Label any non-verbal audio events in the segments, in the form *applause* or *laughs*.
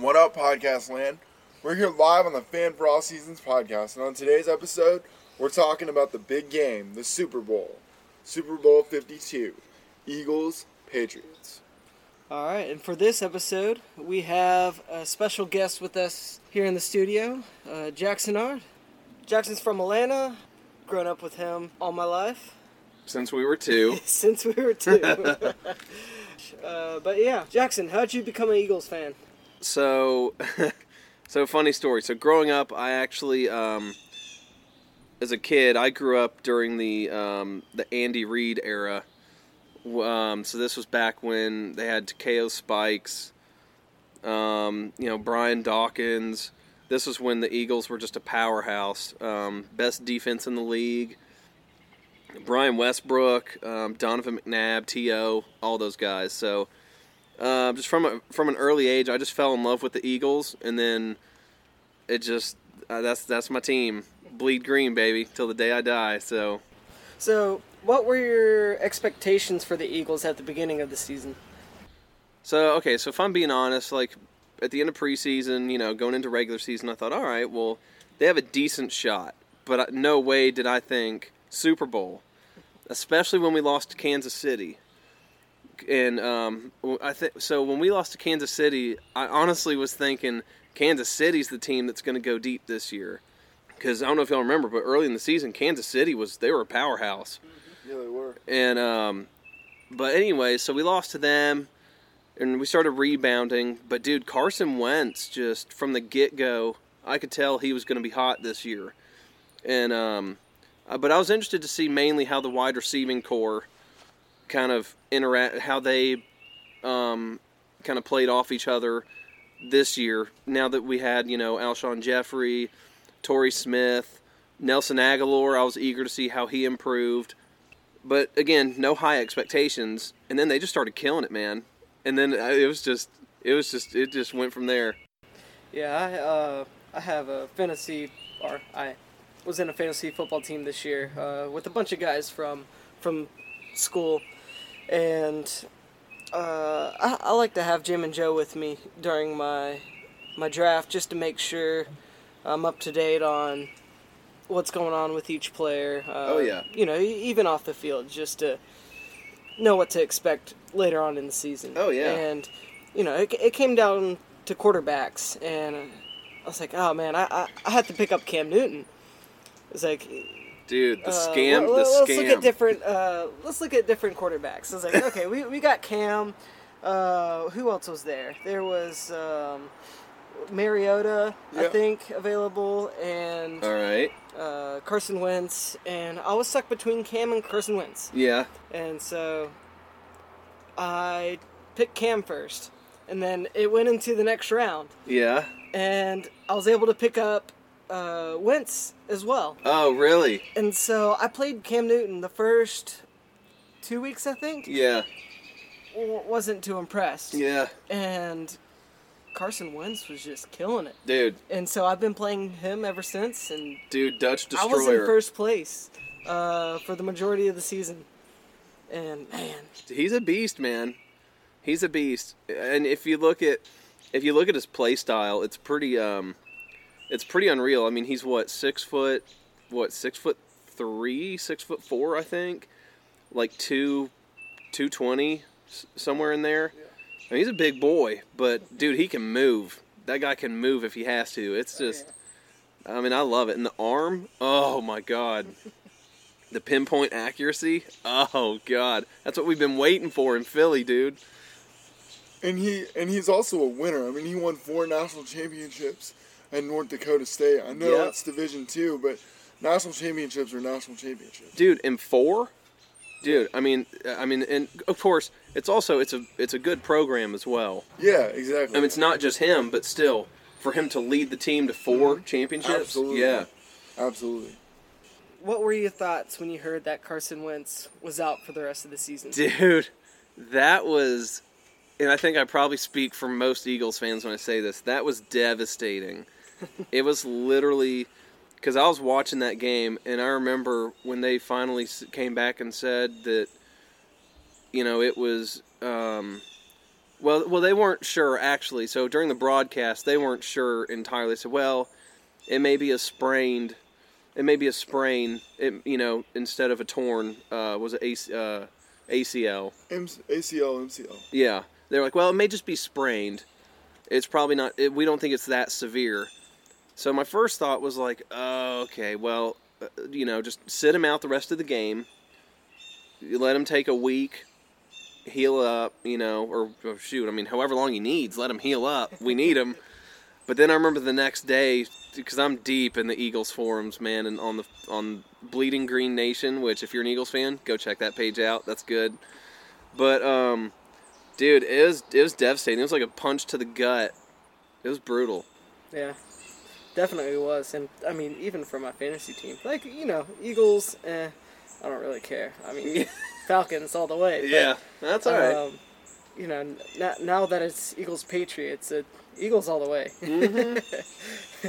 What up, podcast land? We're here live on the Fan for All Seasons podcast, and on today's episode, we're talking about the big game, the Super Bowl, Super Bowl 52, Eagles, Patriots. All right, and for this episode, we have a special guest with us here in the studio, uh, Jackson Ard. Jackson's from Atlanta, grown up with him all my life, since we were two. *laughs* since we were two. *laughs* *laughs* uh, but yeah, Jackson, how'd you become an Eagles fan? So, *laughs* so funny story. So growing up, I actually, um, as a kid, I grew up during the um, the Andy Reid era. Um, so this was back when they had Takeo Spikes, um, you know, Brian Dawkins. This was when the Eagles were just a powerhouse, um, best defense in the league. Brian Westbrook, um, Donovan McNabb, T.O., all those guys. So uh, just from a, from an early age, I just fell in love with the Eagles, and then it just uh, that's that's my team. Bleed green, baby, till the day I die. So, So, what were your expectations for the Eagles at the beginning of the season? so okay. So if I'm being honest, like at the end of preseason, you know, going into regular season, I thought, all right, well, they have a decent shot, but no way did I think Super Bowl, especially when we lost to Kansas City. And um, I think so. When we lost to Kansas City, I honestly was thinking Kansas City's the team that's going to go deep this year. Because I don't know if y'all remember, but early in the season, Kansas City was they were a powerhouse. Yeah, they were. And um, but anyway, so we lost to them, and we started rebounding. But dude, Carson Wentz just from the get go, I could tell he was going to be hot this year. And um, uh, but I was interested to see mainly how the wide receiving core kind of interact, how they um, kind of played off each other this year. Now that we had you know Alshon Jeffery, Torrey Smith, Nelson Agholor, I was eager to see how he improved but again, no high expectations. And then they just started killing it, man. And then uh, it was just, it was just, it just went from there. Yeah, I uh, I have a fantasy, or I was in a fantasy football team this year uh, with a bunch of guys from from school, and uh, I, I like to have Jim and Joe with me during my my draft just to make sure I'm up to date on what's going on with each player. Uh, Oh, yeah. you know, even off the field, just to know what to expect later on in the season. Oh, yeah. and you know, it, it came down to quarterbacks, and I was like, oh man, I I, I had to pick up Cam Newton. It's like Dude, the uh, scam, the let's scam. look at different. Uh, let's look at different quarterbacks. I was like, okay, we, we got Cam. Uh, who else was there? There was um, Mariota, I think, available, and All right. uh, Carson Wentz. And I was stuck between Cam and Carson Wentz, Yeah. and so I picked Cam first, and then it went into the next round, Yeah. and I was able to pick up uh, Wentz as well. Oh, really? And so I played Cam Newton the first two weeks, I think. Yeah. W- wasn't too impressed. Yeah. And Carson Wentz was just killing it. Dude, And so I've been playing him ever since, and dude, Dutch I Destroyer. was in first place uh, for the majority of the season. And man, He's a beast, man. He's a beast. And if you look at if you look at his play style, it's pretty um it's pretty unreal. I mean, he's what, 6 foot what, 6 foot 3, 6 foot 4, I think. Like 2 two twenty, somewhere in there. I mean, he's a big boy, but dude, he can move. That guy can move if he has to. It's oh, just I mean, I love it. And the arm, oh my god. *laughs* The pinpoint accuracy, oh god, that's what we've been waiting for in Philly, dude. And he and he's also a winner. I mean, he won four national championships at North Dakota State. I know Yep. it's Division Two, but national championships are national championships. dude in four dude i mean i mean and of course it's also it's a it's a good program as well Yeah, exactly. i mean it's not just him but still for him to lead the team to 4 mm-hmm. championships Absolutely. yeah Absolutely. what were your thoughts when you heard that Carson Wentz was out for the rest of the season? dude that was and i think i probably speak for most eagles fans when i say this that was devastating it was literally because i was watching that game and i remember when they finally came back and said that you know it was um, Well, well, they weren't sure actually. So during the broadcast, they weren't sure entirely. They said, "Well, it may be a sprained, it may be a sprain. It, you know, instead of a torn, uh, was it AC, uh, ACL? M- ACL, MCL. Yeah, they're like, well, it may just be sprained. It's probably not. It, we don't think it's that severe. So my first thought was like, oh, okay, well, uh, you know, just sit him out the rest of the game. You let him take a week, heal up, you know, or, or shoot, I mean, however long he needs, let him heal up. We need him. *laughs* But then I remember the next day because I'm deep in the Eagles forums, man, and on the on Bleeding Green Nation, which if you're an Eagles fan, go check that page out. That's good. But um, dude, it was it was devastating. It was like a punch to the gut. It was brutal. Yeah, definitely was. And I mean, even for my fantasy team, like you know, Eagles, eh, I don't really care. I mean, *laughs* Falcons all the way. but, Yeah, that's all right. Um, you know, now, now that it's Eagles Patriots, it, Eagles all the way. Mm-hmm.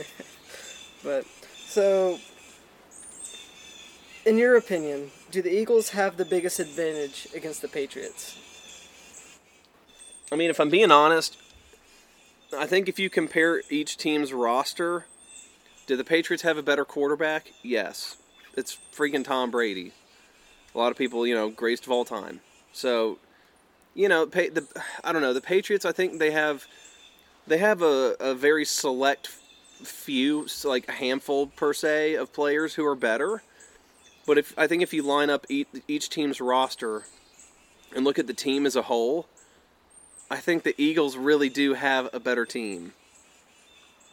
*laughs* but so, in your opinion, do the Eagles have the biggest advantage against the Patriots? I mean, if I'm being honest, I think if you compare each team's roster, do the Patriots have a better quarterback? Yes. It's freaking Tom Brady. A lot of people, you know, greatest of all time. So, you know, the I don't know, the Patriots I think they have they have a, a very select few, like a handful per se of players who are better. But if I think if you line up each, each team's roster and look at the team as a whole, I think the Eagles really do have a better team.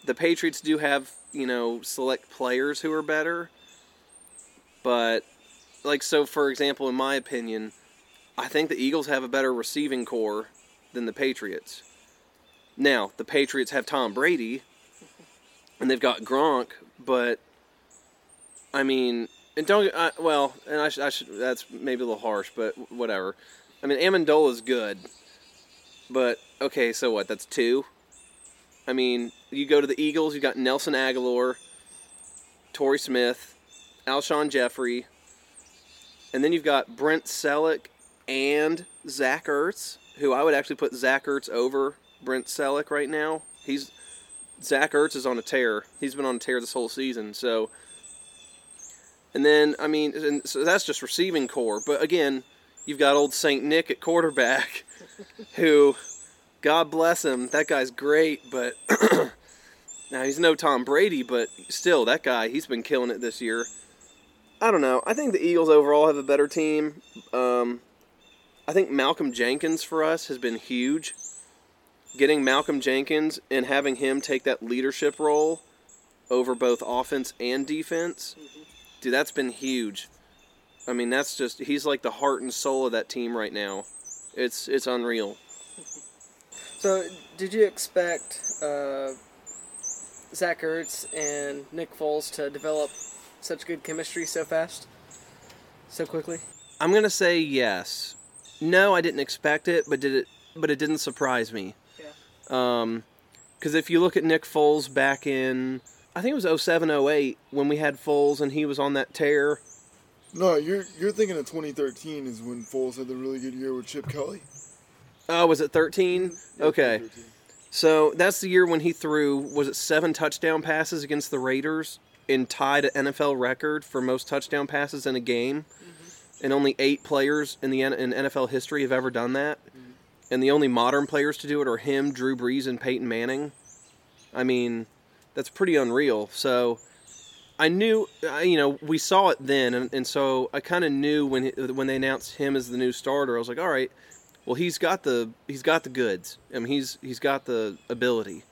The Patriots do have, you know, select players who are better. But, like, so for example, in my opinion, I think the Eagles have a better receiving core than the Patriots. Now, the Patriots have Tom Brady, and they've got Gronk, but, I mean, and don't, I, well, and I should, I should, that's maybe a little harsh, but whatever. I mean, Amendola is good. But okay, so what? That's two. I mean, you go to the Eagles. you've got Nelson Agholor, Torrey Smith, Alshon Jeffery, and then you've got Brent Celek and Zach Ertz, who I would actually put Zach Ertz over Brent Celek right now. He's Zach Ertz is on a tear. He's been on a tear this whole season. So, and then I mean, and so that's just receiving core. But again, you've got old Saint Nick at quarterback, *laughs* who, God bless him, that guy's great. But *clears throat* now he's no Tom Brady, but still, that guy he's been killing it this year. I don't know. I think the Eagles overall have a better team. Um, I think Malcolm Jenkins for us has been huge. Getting Malcolm Jenkins and having him take that leadership role over both offense and defense, dude, that's been huge. I mean, that's just he's like the heart and soul of that team right now. It's it's unreal. So, did you expect uh, Zach Ertz and Nick Foles to develop such good chemistry so fast, so quickly? I'm gonna say yes. No, I didn't expect it, but did it? But it didn't surprise me. Yeah. Um, because if you look at Nick Foles back in, I think it was 07, 08, when we had Foles and he was on that tear. No, you're you're thinking of 2013 is when Foles had the really good year with Chip Kelly. Oh, was it 13? Yeah, Okay. 2013. So that's the year when he threw was it seven touchdown passes against the Raiders and tied an NFL record for most touchdown passes in a game, mm-hmm. and only eight players in the in NFL history have ever done that, mm-hmm. and the only modern players to do it are him, Drew Brees, and Peyton Manning. I mean, that's pretty unreal. So. I knew, I- you know, we saw it then, and, and so I kind of knew when when they announced him as the new starter. I was like, all right, well, he's got the he's got the goods. I mean, he's he's got the ability.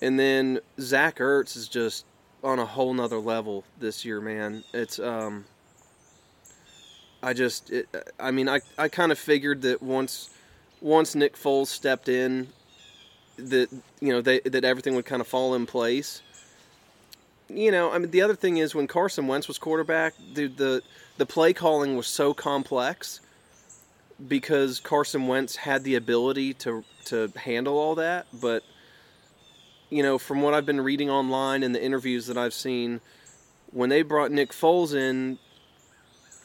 And then Zach Ertz is just on a whole nother level this year, man. It's um. I just, it, I mean, I I kind of figured that once once Nick Foles stepped in, that you know they, that everything would kind of fall in place. You know, I mean, the other thing is when Carson Wentz was quarterback, dude, the the play calling was so complex because Carson Wentz had the ability to to handle all that, but you know, from what I've been reading online and the interviews that I've seen, when they brought Nick Foles in,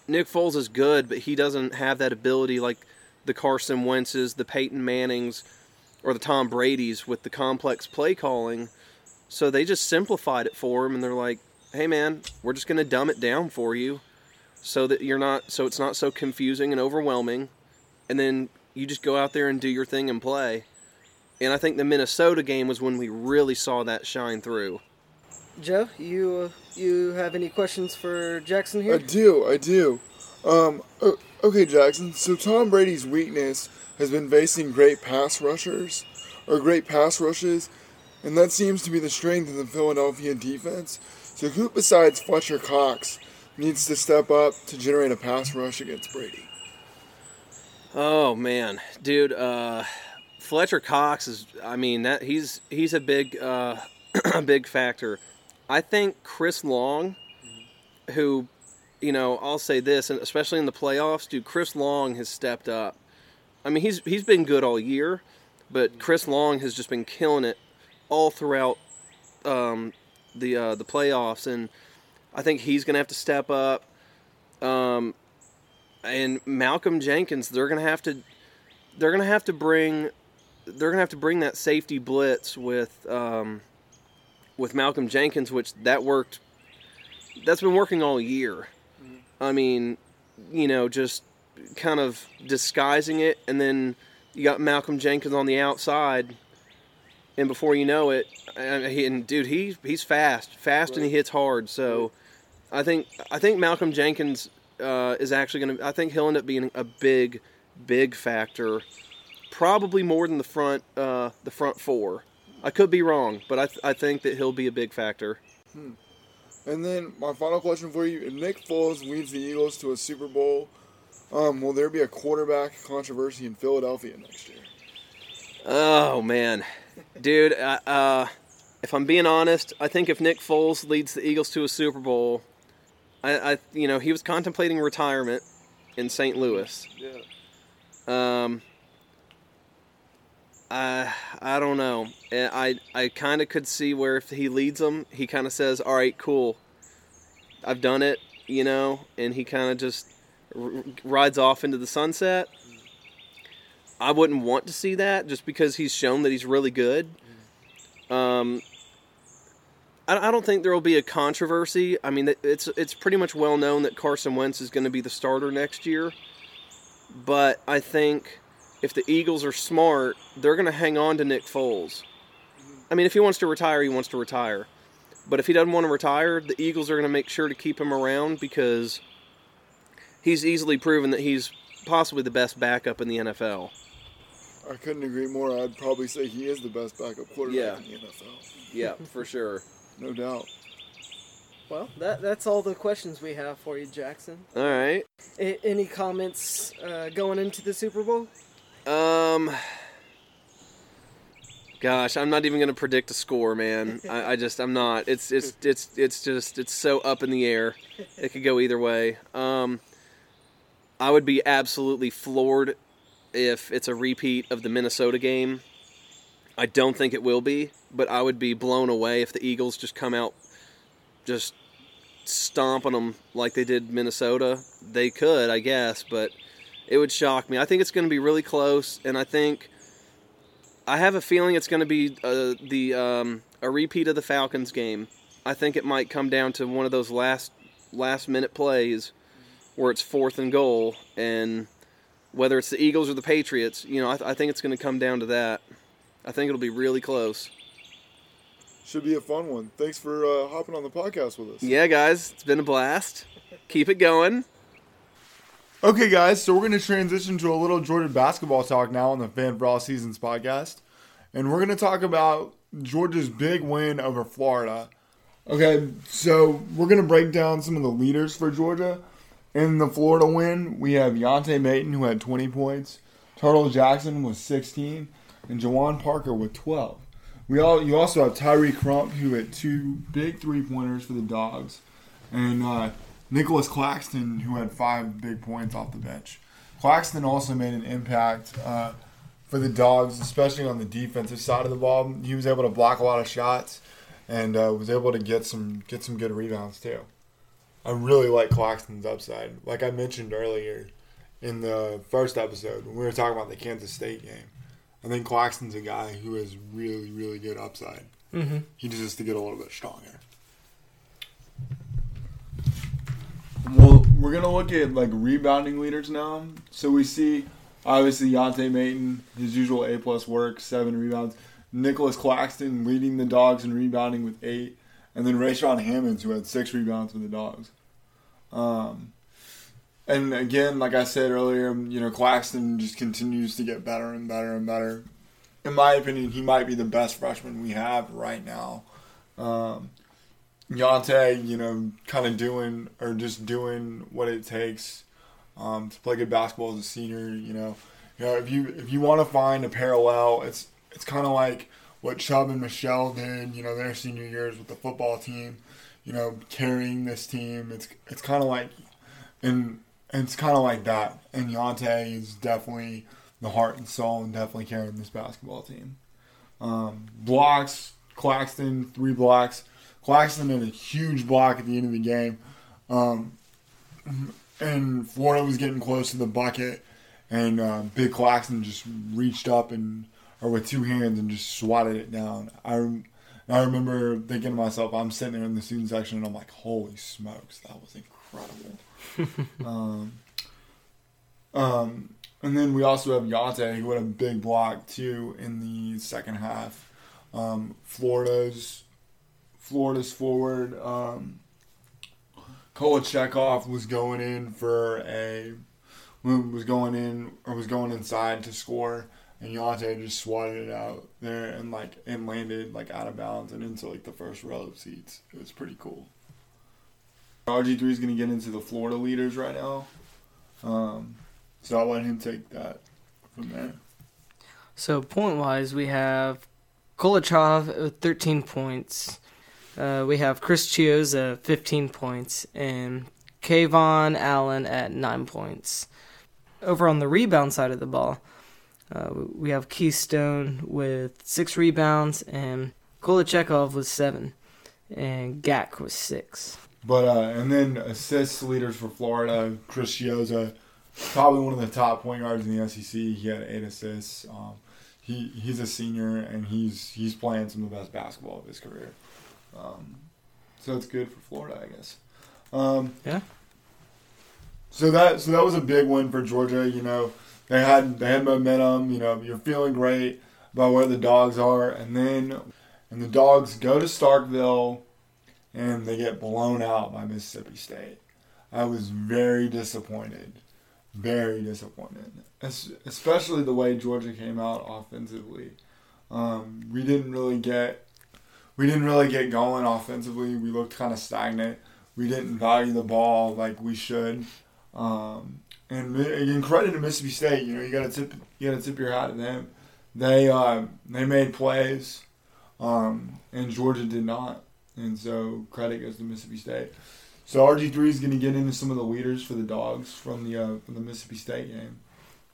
Nick Foles is good, but he doesn't have that ability like the Carson Wentz's, the Peyton Mannings, or the Tom Brady's with the complex play calling. So they just simplified it for him, and they're like, "Hey, man, we're just going to dumb it down for you, so that you're not, so it's not so confusing and overwhelming, and then you just go out there and do your thing and play." And I think the Minnesota game was when we really saw that shine through. Joe, you uh, you have any questions for Jackson here? I do, I do. Um, okay, Jackson. So Tom Brady's weakness has been facing great pass rushers, or great pass rushes, and that seems to be the strength of the Philadelphia defense. So who besides Fletcher Cox needs to step up to generate a pass rush against Brady? Oh man, dude, uh, Fletcher Cox is. I mean that he's he's a big uh, a *clears throat* big factor. I think Chris Long, who, you know, I'll say this, and especially in the playoffs, dude, Chris Long has stepped up. I mean, he's he's been good all year, but Chris Long has just been killing it all throughout um, the uh, the playoffs, and I think he's gonna have to step up. Um, and Malcolm Jenkins, they're gonna have to, they're gonna have to bring, they're gonna have to bring that safety blitz with, um, with Malcolm Jenkins, which that worked. That's been working all year. I mean, you know, just kind of disguising it, and then you got Malcolm Jenkins on the outside, and before you know it, and, and dude, he's he's fast, fast, and he hits hard. So, I think I think Malcolm Jenkins uh, is actually going to. I think he'll end up being a big, big factor, probably more than the front uh, the front four. I could be wrong, but I, th- I think that he'll be a big factor. And then my final question for you: If Nick Foles leads the Eagles to a Super Bowl, um, will there be a quarterback controversy in Philadelphia next year? Oh man, dude. Uh, uh, if I'm being honest, I think if Nick Foles leads the Eagles to a Super Bowl, I, I you know he was contemplating retirement in St. Louis. Yeah. Um, I I don't know. I I kind of could see where if he leads them, he kind of says, "All right, cool, I've done it," you know, and he kind of just r- rides off into the sunset. I wouldn't want to see that just because he's shown that he's really good. Um, I, don't think there will be a controversy. I mean, it's it's pretty much well known that Carson Wentz is going to be the starter next year. But I think if the Eagles are smart, they're going to hang on to Nick Foles. I mean, if he wants to retire, he wants to retire. But if he doesn't want to retire, the Eagles are going to make sure to keep him around because he's easily proven that he's possibly the best backup in the NFL. I couldn't agree more. I'd probably say he is the best backup quarterback Yeah. in the NFL. Yeah, for sure. No doubt. Well, that that's all the questions we have for you, Jackson. All right. A- any comments uh, going into the Super Bowl? Um. Gosh, I'm not even gonna predict a score, man. *laughs* I, I just, I'm not. It's, it's, it's, it's just, it's so up in the air. It could go either way. Um, I would be absolutely floored if it's a repeat of the Minnesota game. I don't think it will be, but I would be blown away if the Eagles just come out, just stomping them like they did Minnesota. They could, I guess, but it would shock me. I think it's going to be really close, and I think I have a feeling it's going to be uh, the um, a repeat of the Falcons game. I think it might come down to one of those last last minute plays where it's fourth and goal, and whether it's the Eagles or the Patriots, you know, I, I think it's going to come down to that. I think it'll be really close. Should be a fun one. Thanks for uh, hopping on the podcast with us. Yeah, guys, it's been a blast. Keep it going. Okay, guys, so we're going to transition to a little Georgia basketball talk now on the Fan for All Seasons podcast. And we're going to talk about Georgia's big win over Florida. Okay, so we're going to break down some of the leaders for Georgia. In the Florida win, we have Yante Maten, who had 20 points, Turtle Jackson was 16, and Juwan Parker with 12. We all You also have Tyree Crump, who had two big three pointers for the Dogs, and uh, Nicholas Claxton, who had five big points off the bench. Claxton also made an impact uh, for the Dogs, especially on the defensive side of the ball. He was able to block a lot of shots and uh, was able to get some get some good rebounds too. I really like Claxton's upside. Like I mentioned earlier, in the first episode when we were talking about the Kansas State game. I think Claxton's a guy who has really, really good upside. Mm-hmm. He just has to get a little bit stronger. Well, we're gonna look at like rebounding leaders now. So we see obviously Yante Maten, his usual A plus work, seven rebounds. Nicholas Claxton leading the dogs in rebounding with eight, and then Rayshaun Hammonds who had six rebounds for the dogs. Um, and again, like I said earlier, you know Claxton just continues to get better and better and better. In my opinion, he might be the best freshman we have right now. Um, Yante, you know, kind of doing or just doing what it takes um, to play good basketball as a senior. You know, you know if you if you want to find a parallel, it's it's kind of like what Chubb and Michel did. You know, their senior years with the football team. You know, carrying this team. It's it's kind of like, and it's kind of like that. And Yante is definitely the heart and soul, and definitely carrying this basketball team. Um, blocks, Claxton, three blocks. Claxton had a huge block at the end of the game. Um, and Florida was getting close to the bucket, and uh, Big Claxton just reached up and, or with two hands, and just swatted it down. I, I remember thinking to myself, I'm sitting there in the student section, and I'm like, holy smokes, that was incredible. *laughs* um, um, and then we also have Yate, who had a big block too in the second half. Um, Florida's Florida's forward, um, Koulechov was going in for a was going in or was going inside to score, and Yate just swatted it out there and like and landed like out of bounds and into like the first row of seats. It was pretty cool. RG three is going to get into the Florida leaders right now, um, so I'll let him take that from there. So point wise, we have Koulechov with 13 points. Uh, we have Chris Chiozza 15 points and KeVaughn Allen at 9 points. Over on the rebound side of the ball, uh, we have Keith Stone with 6 rebounds and Koulechov with 7 and Gak with 6. But uh, and then assists leaders for Florida, Chris Chiozza, probably one of the top point guards in the SEC. He had eight assists. Um, he he's a senior and he's he's playing some of the best basketball of his career. Um, so it's good for Florida, I guess. Um, Yeah. So that so that was a big win for Georgia. You know, they had they had momentum. You know, you're feeling great about where the dogs are, and then and the dogs go to Starkville, and they get blown out by Mississippi State. I was very disappointed, very disappointed, Es- especially the way Georgia came out offensively. Um, we didn't really get we didn't really get going offensively. We looked kind of stagnant. We didn't value the ball like we should. Um, and credit to Mississippi State. You know, you gotta tip you gotta tip your hat to them. They uh, they made plays, um, and Georgia did not. And so credit goes to Mississippi State. So RG three is going to get into some of the leaders for the dogs from the uh, from the Mississippi State game.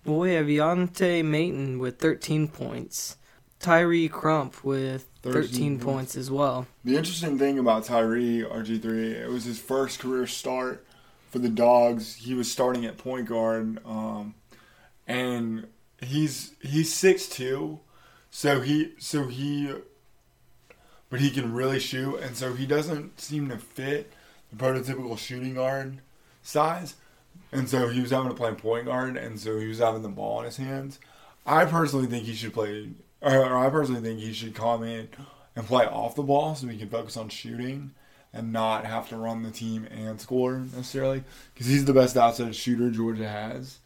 Well, we have Yante Maten with 13 points. Tyree Crump with 13, 13 points as well. The interesting thing about Tyree RG3, it was his first career start for the Dogs. He was starting at point guard, um, and he's he's six two, so he so he, but he can really shoot, and so he doesn't seem to fit the prototypical shooting guard size, and so he was having to play point guard, and so he was having the ball in his hands. I personally think he should play, or I personally think he should come in and play off the ball so he can focus on shooting and not have to run the team and score necessarily because he's the best outside shooter Georgia has.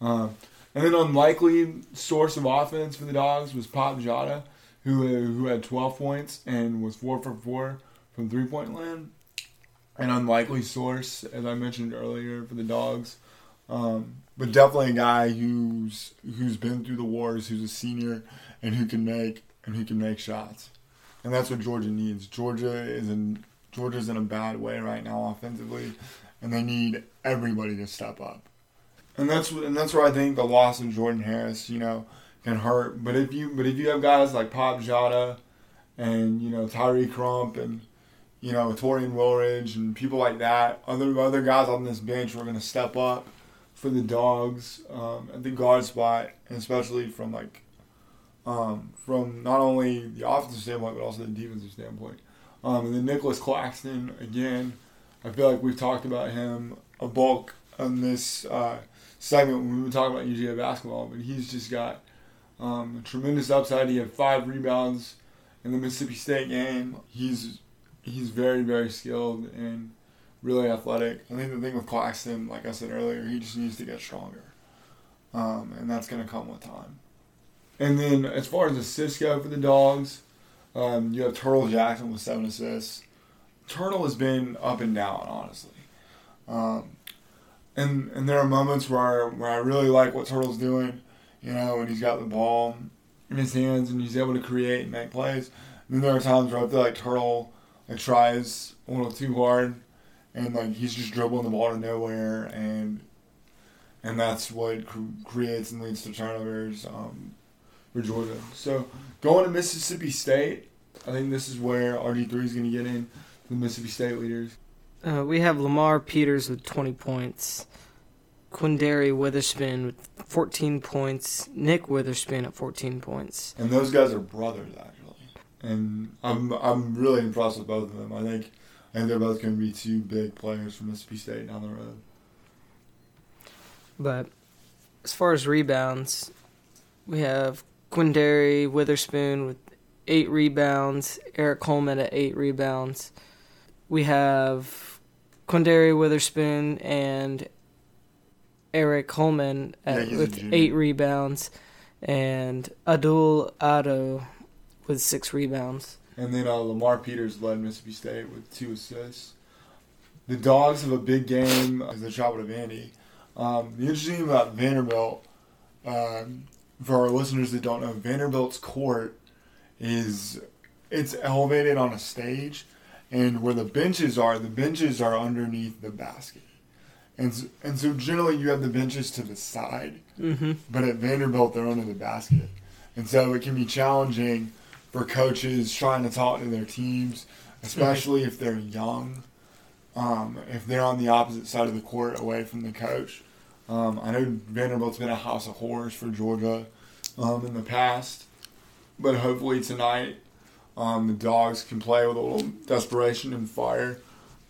Um, and then unlikely source of offense for the Dogs was Pape Diatta, who who had 12 points and was four for four from three point land. An unlikely source, as I mentioned earlier, for the Dogs, um, but definitely a guy who's who's been through the wars, who's a senior, and who can make and who can make shots and that's what Georgia needs. Georgia is in Georgia's in a bad way right now offensively, and they need everybody to step up. And that's and that's where I think the loss of Jordan Harris, you know, can hurt. But if you but if you have guys like Pape Diatta, and you know Tyree Crump and you know Torian Woolridge and people like that, other other guys on this bench who are going to step up for the dogs um, at the guard spot, and especially from like um, from not only the offensive standpoint but also the defensive standpoint. Um, and then Nicholas Claxton again. I feel like we've talked about him a bulk on this uh, segment when we were talking about UGA basketball, but he's just got um, tremendous upside. He had five rebounds in the Mississippi State game. He's he's very very skilled and really athletic. I think the thing with Claxton, like I said earlier, he just needs to get stronger, um, and that's going to come with time. And then as far as assists go for the Dogs, um, you have Turtle Jackson with seven assists. Turtle has been up and down, honestly. Um, and and there are moments where where I really like what Turtle's doing, you know, when he's got the ball in his hands and he's able to create and make plays. And then there are times where I feel like Turtle like tries a little too hard, and like he's just dribbling the ball to nowhere, and and that's what cr- creates and leads to turnovers um, for Georgia. So going to Mississippi State, I think this is where RG three is going to get in the Mississippi State leaders. Uh, we have Lamar Peters with 20 points, Quinndary Weatherspoon with 14 points, Nick Weatherspoon at 14 points. And those guys are brothers actually. And I'm I'm really impressed with both of them. I think I think they're both going to be two big players for Mississippi State down the road. But as far as rebounds, we have Quinndary Weatherspoon with eight rebounds, Eric Coleman at eight rebounds. We have Quinndary Weatherspoon and Eric Coleman at, he's a with eight rebounds, and Abdul Ado with six rebounds. And then uh, Lamar Peters led Mississippi State with two assists. The Dogs have a big game as they travel to Vandy. Um, the interesting thing about Vanderbilt, um, for our listeners that don't know, Vanderbilt's court is it's elevated on a stage, and where the benches are, the benches are underneath the basket, and s- and so generally you have the benches to the side, Mm-hmm. but at Vanderbilt they're under the basket, and so it can be challenging for coaches trying to talk to their teams, especially if they're young. Um, if they're on the opposite side of the court away from the coach, um, I know Vanderbilt's been a house of horrors for Georgia um, in the past, but hopefully tonight um, the Dogs can play with a little desperation and fire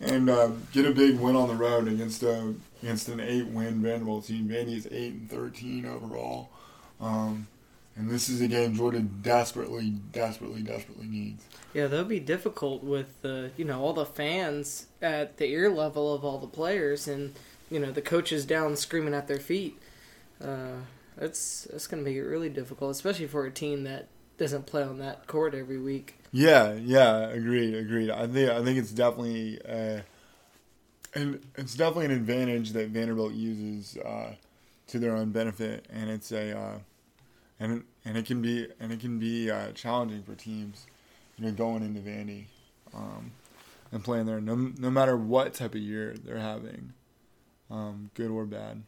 and uh, get a big win on the road against a against an eight-win Vanderbilt team. Vandy is eight and thirteen overall, um, and this is a game Georgia desperately, desperately, desperately needs. Yeah, that'll be difficult with the you know all the fans at the ear level of all the players, and you know the coaches down screaming at their feet. Uh, that's that's gonna make it really difficult, especially for a team that doesn't play on that court every week. Yeah, yeah, agreed, agreed. I think I think it's definitely uh, and it's definitely an advantage that Vanderbilt uses uh, to their own benefit, and it's a uh, and and it can be and it can be uh, challenging for teams, you know, going into Vandy um, and playing there. No, no matter what type of year they're having, um, good or bad.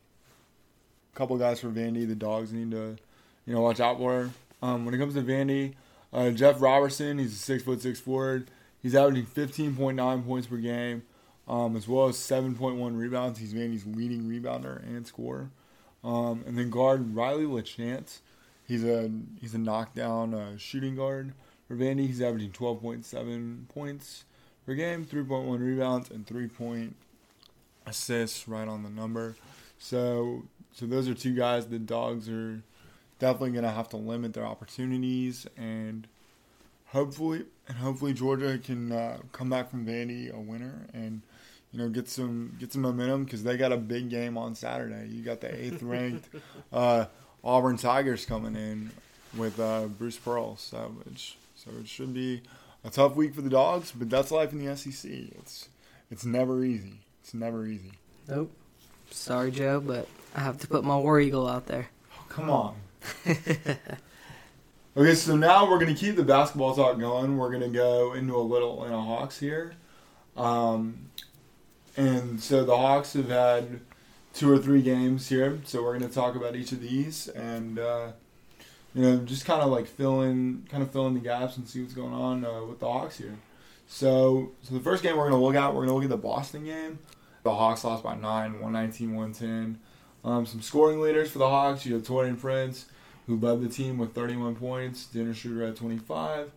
A couple guys for Vandy, the dogs need to, you know, watch out for. Um, when it comes to Vandy, uh, Jeff Roberson, he's a six foot six forward. He's averaging 15.9 points per game, um, as well as 7.1 rebounds. He's Vandy's leading rebounder and scorer. Um, and then guard Riley LaChance, he's a he's a knockdown uh, shooting guard for Vandy. He's averaging 12.7 points per game, 3.1 rebounds, and 3 point assists right on the number. So so those are two guys the dogs are definitely going to have to limit their opportunities and hopefully and hopefully Georgia can uh, come back from Vandy a winner and you know get some get some momentum because they got a big game on Saturday. You got the eighth *laughs* ranked uh, Auburn Tigers coming in with uh, Bruce Pearl, so it's, so it should be a tough week for the dogs, but that's life in the SEC. It's it's never easy. It's never easy. Nope. Sorry, Joe, but I have to put my War Eagle out there. Come on. *laughs* okay, so now we're going to keep the basketball talk going. We're going to go into a little in a Hawks here. Um, and so the Hawks have had two or three games here. So we're going to talk about each of these and, uh, you know, just kind of like fill in, kind of fill in the gaps and see what's going on uh, with the Hawks here. So, so the first game we're going to look at, we're going to look at the Boston game. The Hawks lost by nine, 119, 110. Um, some scoring leaders for the Hawks. You have Taurean Prince, who led the team with 31 points. Dennis Schroeder at 25,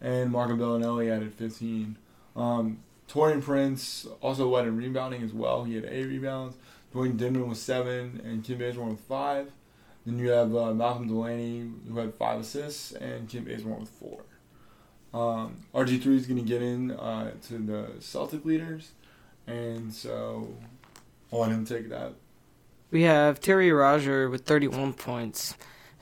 and Marco Belinelli added 15. Um, Taurean Prince also led in rebounding as well. He had eight rebounds. Dewayne Dedmon with seven, and Kent Bazemore with five. Then you have uh, Malcolm Delaney, who had five assists, and Kent Bazemore with four. Um, RG3 is going to get in uh, to the Celtic leaders, and so I'll let him take that. We have Terry Rozier with 31 points,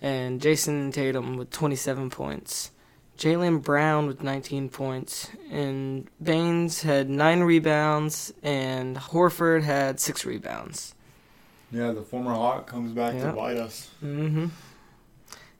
and Jason Tatum with 27 points. Jaylen Brown with 19 points, and Baynes had nine rebounds, and Horford had six rebounds. Yeah, the former Hawk comes back Yeah. to bite us. Mm-hmm.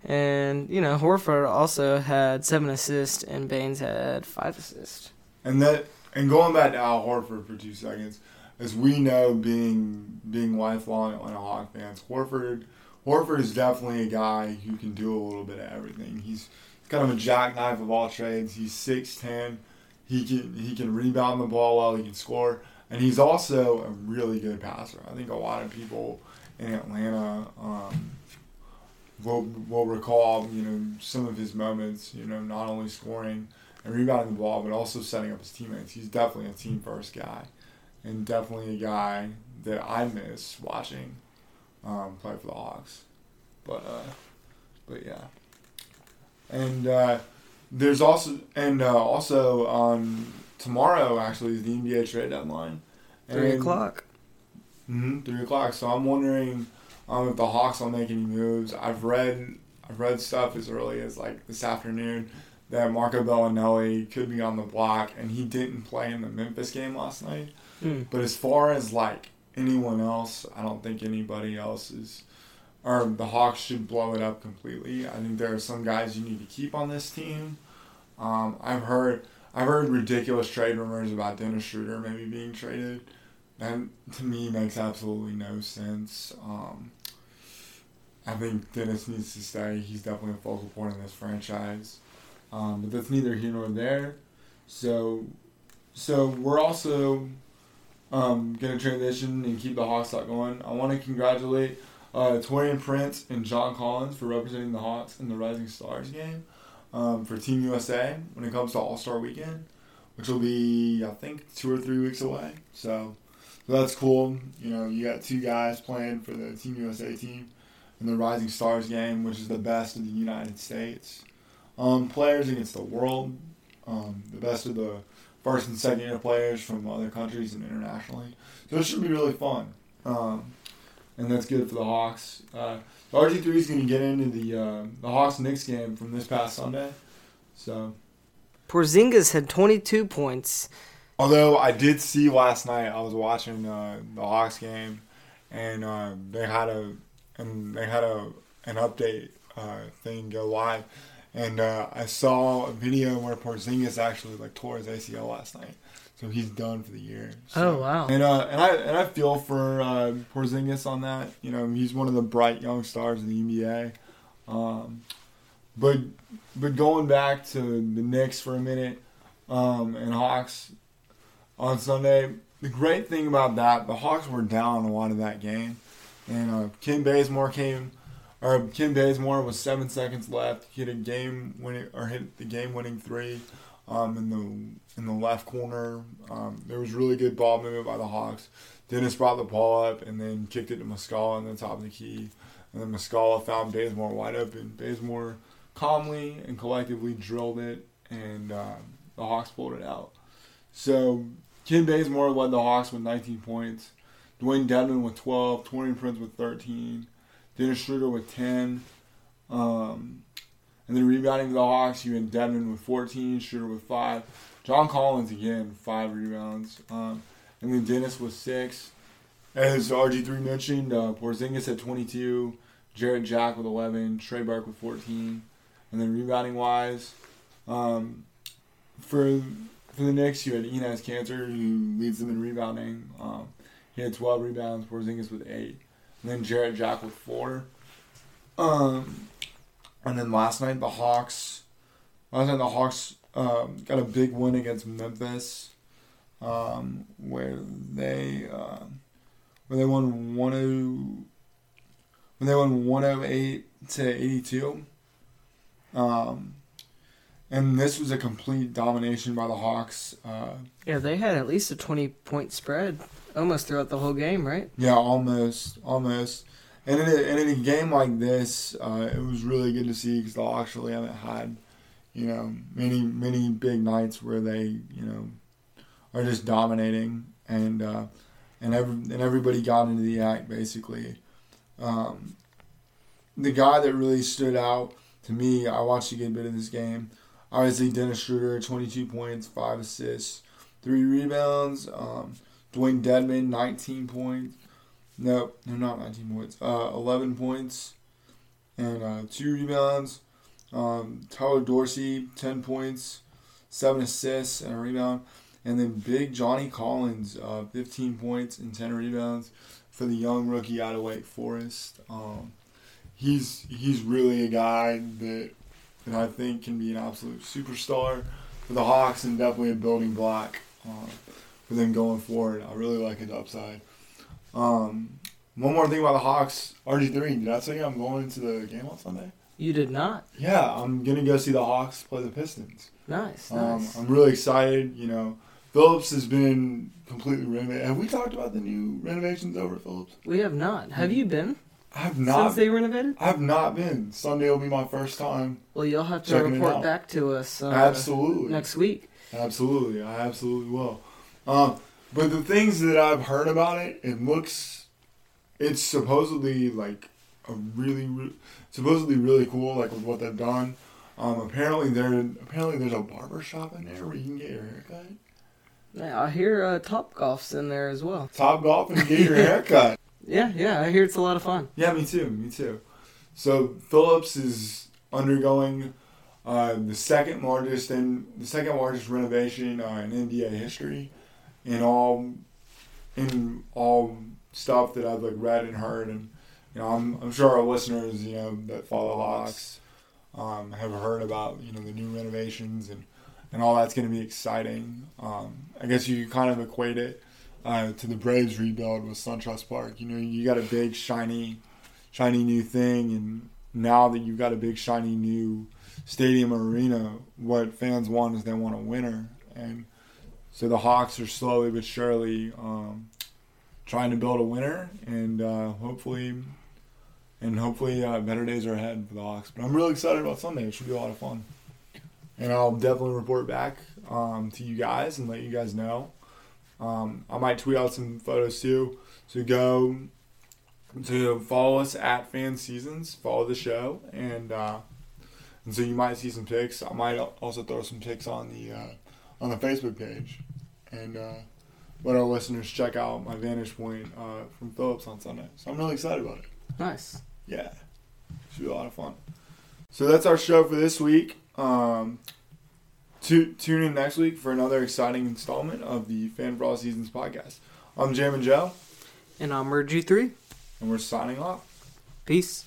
And you know, Horford also had seven assists, and Baynes had five assists. And that, and going back to Al Horford for two seconds, as we know, being being lifelong Atlanta Hawk fans, Horford, Horford is definitely a guy who can do a little bit of everything. He's kind of a jackknife of all trades. He's six ten. He can he can rebound the ball well. He can score, and he's also a really good passer. I think a lot of people in Atlanta um, will will recall you know some of his moments. You know, not only scoring and rebounding the ball, but also setting up his teammates. He's definitely a team first guy, and definitely a guy that I miss watching um, play for the Hawks. But uh, but yeah, and uh, there's also and uh, also um, tomorrow actually is the NBA trade deadline. Three o'clock. Mm-hmm, three o'clock. So I'm wondering um, if the Hawks will make any moves. I've read I've read stuff as early as like this afternoon that Marco Belinelli could be on the block, and he didn't play in the Memphis game last night. Mm. But as far as like anyone else, I don't think anybody else is. Or the Hawks should blow it up completely. I think there are some guys you need to keep on this team. Um, I've heard I've heard ridiculous trade rumors about Dennis Schroeder maybe being traded. That to me makes absolutely no sense. Um, I think Dennis needs to stay. He's definitely a focal point in this franchise. Um, but that's neither here nor there. So, so we're also um, going to transition and keep the Hawks talk going. I want to congratulate uh, Taurean Prince and John Collins for representing the Hawks in the Rising Stars game um, for Team USA when it comes to All Star Weekend, which will be I think two or three weeks away. So, so that's cool. You know, you got two guys playing for the Team USA team in the Rising Stars game, which is the best in the United States. Um, players against the world, um, the best of the first and second year players from other countries and internationally. So it should be really fun. Um, and that's good for the Hawks. Uh, RG3 is going to get into the uh, the Hawks Knicks game from this past Sunday. So, Porzingis had 22 points. although I did see last night, I was watching uh, the Hawks game, and uh, they had a and they had a an update uh, thing go live, and uh, I saw a video where Porzingis actually like tore his ACL last night, so he's done for the year. So, Oh, wow. And uh, and I and I feel for uh, Porzingis on that. You know, he's one of the bright young stars in the NBA. Um, but but going back to the Knicks for a minute, um, and Hawks on Sunday. The great thing about that, the Hawks were down a lot of that game, and uh, Kim Bazemore came, or Kim Bazemore was seven seconds left. Hit a game winning or hit the game winning three, um, in the in the left corner. Um, there was really good ball movement by the Hawks. Dennis brought the ball up and then kicked it to Muscala in the top of the key, and then Muscala found Bazemore wide open. Bazemore calmly and collectively drilled it, and um, the Hawks pulled it out. So Ken Bazemore led the Hawks with 19 points. Dewayne Dedmon with 12. Taurean Prince with 13. Dennis Schroeder with 10. Um, and then rebounding for the Hawks, you had Dedmon with 14. Schroeder with 5. John Collins again, 5 rebounds. Um, and then Dennis with 6. As RG3 mentioned, uh, Porzingis had 22. Jarrett Jack with 11. Trey Burke with 14. And then rebounding wise, um, for for the Knicks, you had Enes Kanter, who leads them in rebounding. Um, he had 12 rebounds, Porzingis with 8. And then Jarrett Jack with 4. Um, and then last night, the Hawks. Last night, the Hawks um, got a big win against Memphis, um, where they uh, where they won 10 and they won 108 to 82. Um, and this was a complete domination by the Hawks. Uh, Yeah, they had at least a 20 point spread almost throughout the whole game, right? yeah, almost, almost. And in a, and in a game like this, uh, it was really good to see because Hawks really haven't had, you know, many many big nights where they, you know, are just dominating and uh, and every, and everybody got into the act basically. Um, the guy that really stood out to me, I watched a good bit of this game. Obviously, Dennis Schroeder, 22 points, 5 assists, 3 rebounds. Um, Dewayne Dedmon, 19 points. No, no, not 19 points. Uh, 11 points and uh, 2 rebounds. Um, Tyler Dorsey, 10 points, 7 assists, and a rebound. And then big Johnny Collins, uh, 15 points and 10 rebounds for the young rookie out of Wake Forest. Um, he's he's really a guy that that I think can be an absolute superstar for the Hawks and definitely a building block uh, for them going forward. I really like his upside. Um, one more thing about the Hawks, RG3. Did I say I'm going to the game on Sunday? You did not. Yeah, I'm gonna go see the Hawks play the Pistons. Nice, Um, nice. I'm really excited. You know, Philips has been completely renovated. Have we talked about the new renovations over at Philips? we have not. Have you been I have not. since they renovated? I have not been. Sunday will be my first time. Well, you'll have to report back to us uh, absolutely. next week. Absolutely, I absolutely will. Um, but the things that I've heard about it, it looks, it's supposedly like a really, re- supposedly really cool, like with what they've done. Um, apparently there, apparently there's a barber shop in there where you can get your haircut. Yeah, I hear uh, Top Golf's in there as well. Top golf and get your *laughs* haircut. Yeah, yeah, I hear it's a lot of fun. Yeah, me too. Me too. So Philips is undergoing uh, the second largest and the second largest renovation uh, in NBA history, in all in all stuff that I've like read and heard, and you know I'm I'm sure our listeners you know that follow Hawks um, have heard about you know the new renovations and and all that's going to be exciting. Um, I guess you kind of equate it uh, to the Braves rebuild with SunTrust Park. You know, you got a big shiny, shiny new thing, and now that you've got a big shiny new stadium or arena, what fans want is they want a winner, and so the Hawks are slowly but surely um, trying to build a winner, and uh, hopefully. And hopefully, uh, better days are ahead for the Hawks. But I'm really excited about Sunday. It should be a lot of fun and I'll definitely report back um, to you guys and let you guys know. Um, I might tweet out some photos too. So go to follow us at Fan Seasons, follow the show, and uh, and so you might see some pics. I might also throw some pics on the uh, on the Facebook page, and uh, let our listeners check out my Vantage Point uh, from Philips on Sunday. So I'm really excited about it. Nice. Yeah, should be a lot of fun. So that's our show for this week. Um, tu- tune in next week for another exciting installment of the Fan for All Seasons podcast. I'm Jam and Joe, And I'm Merge 3 and we're signing off. Peace.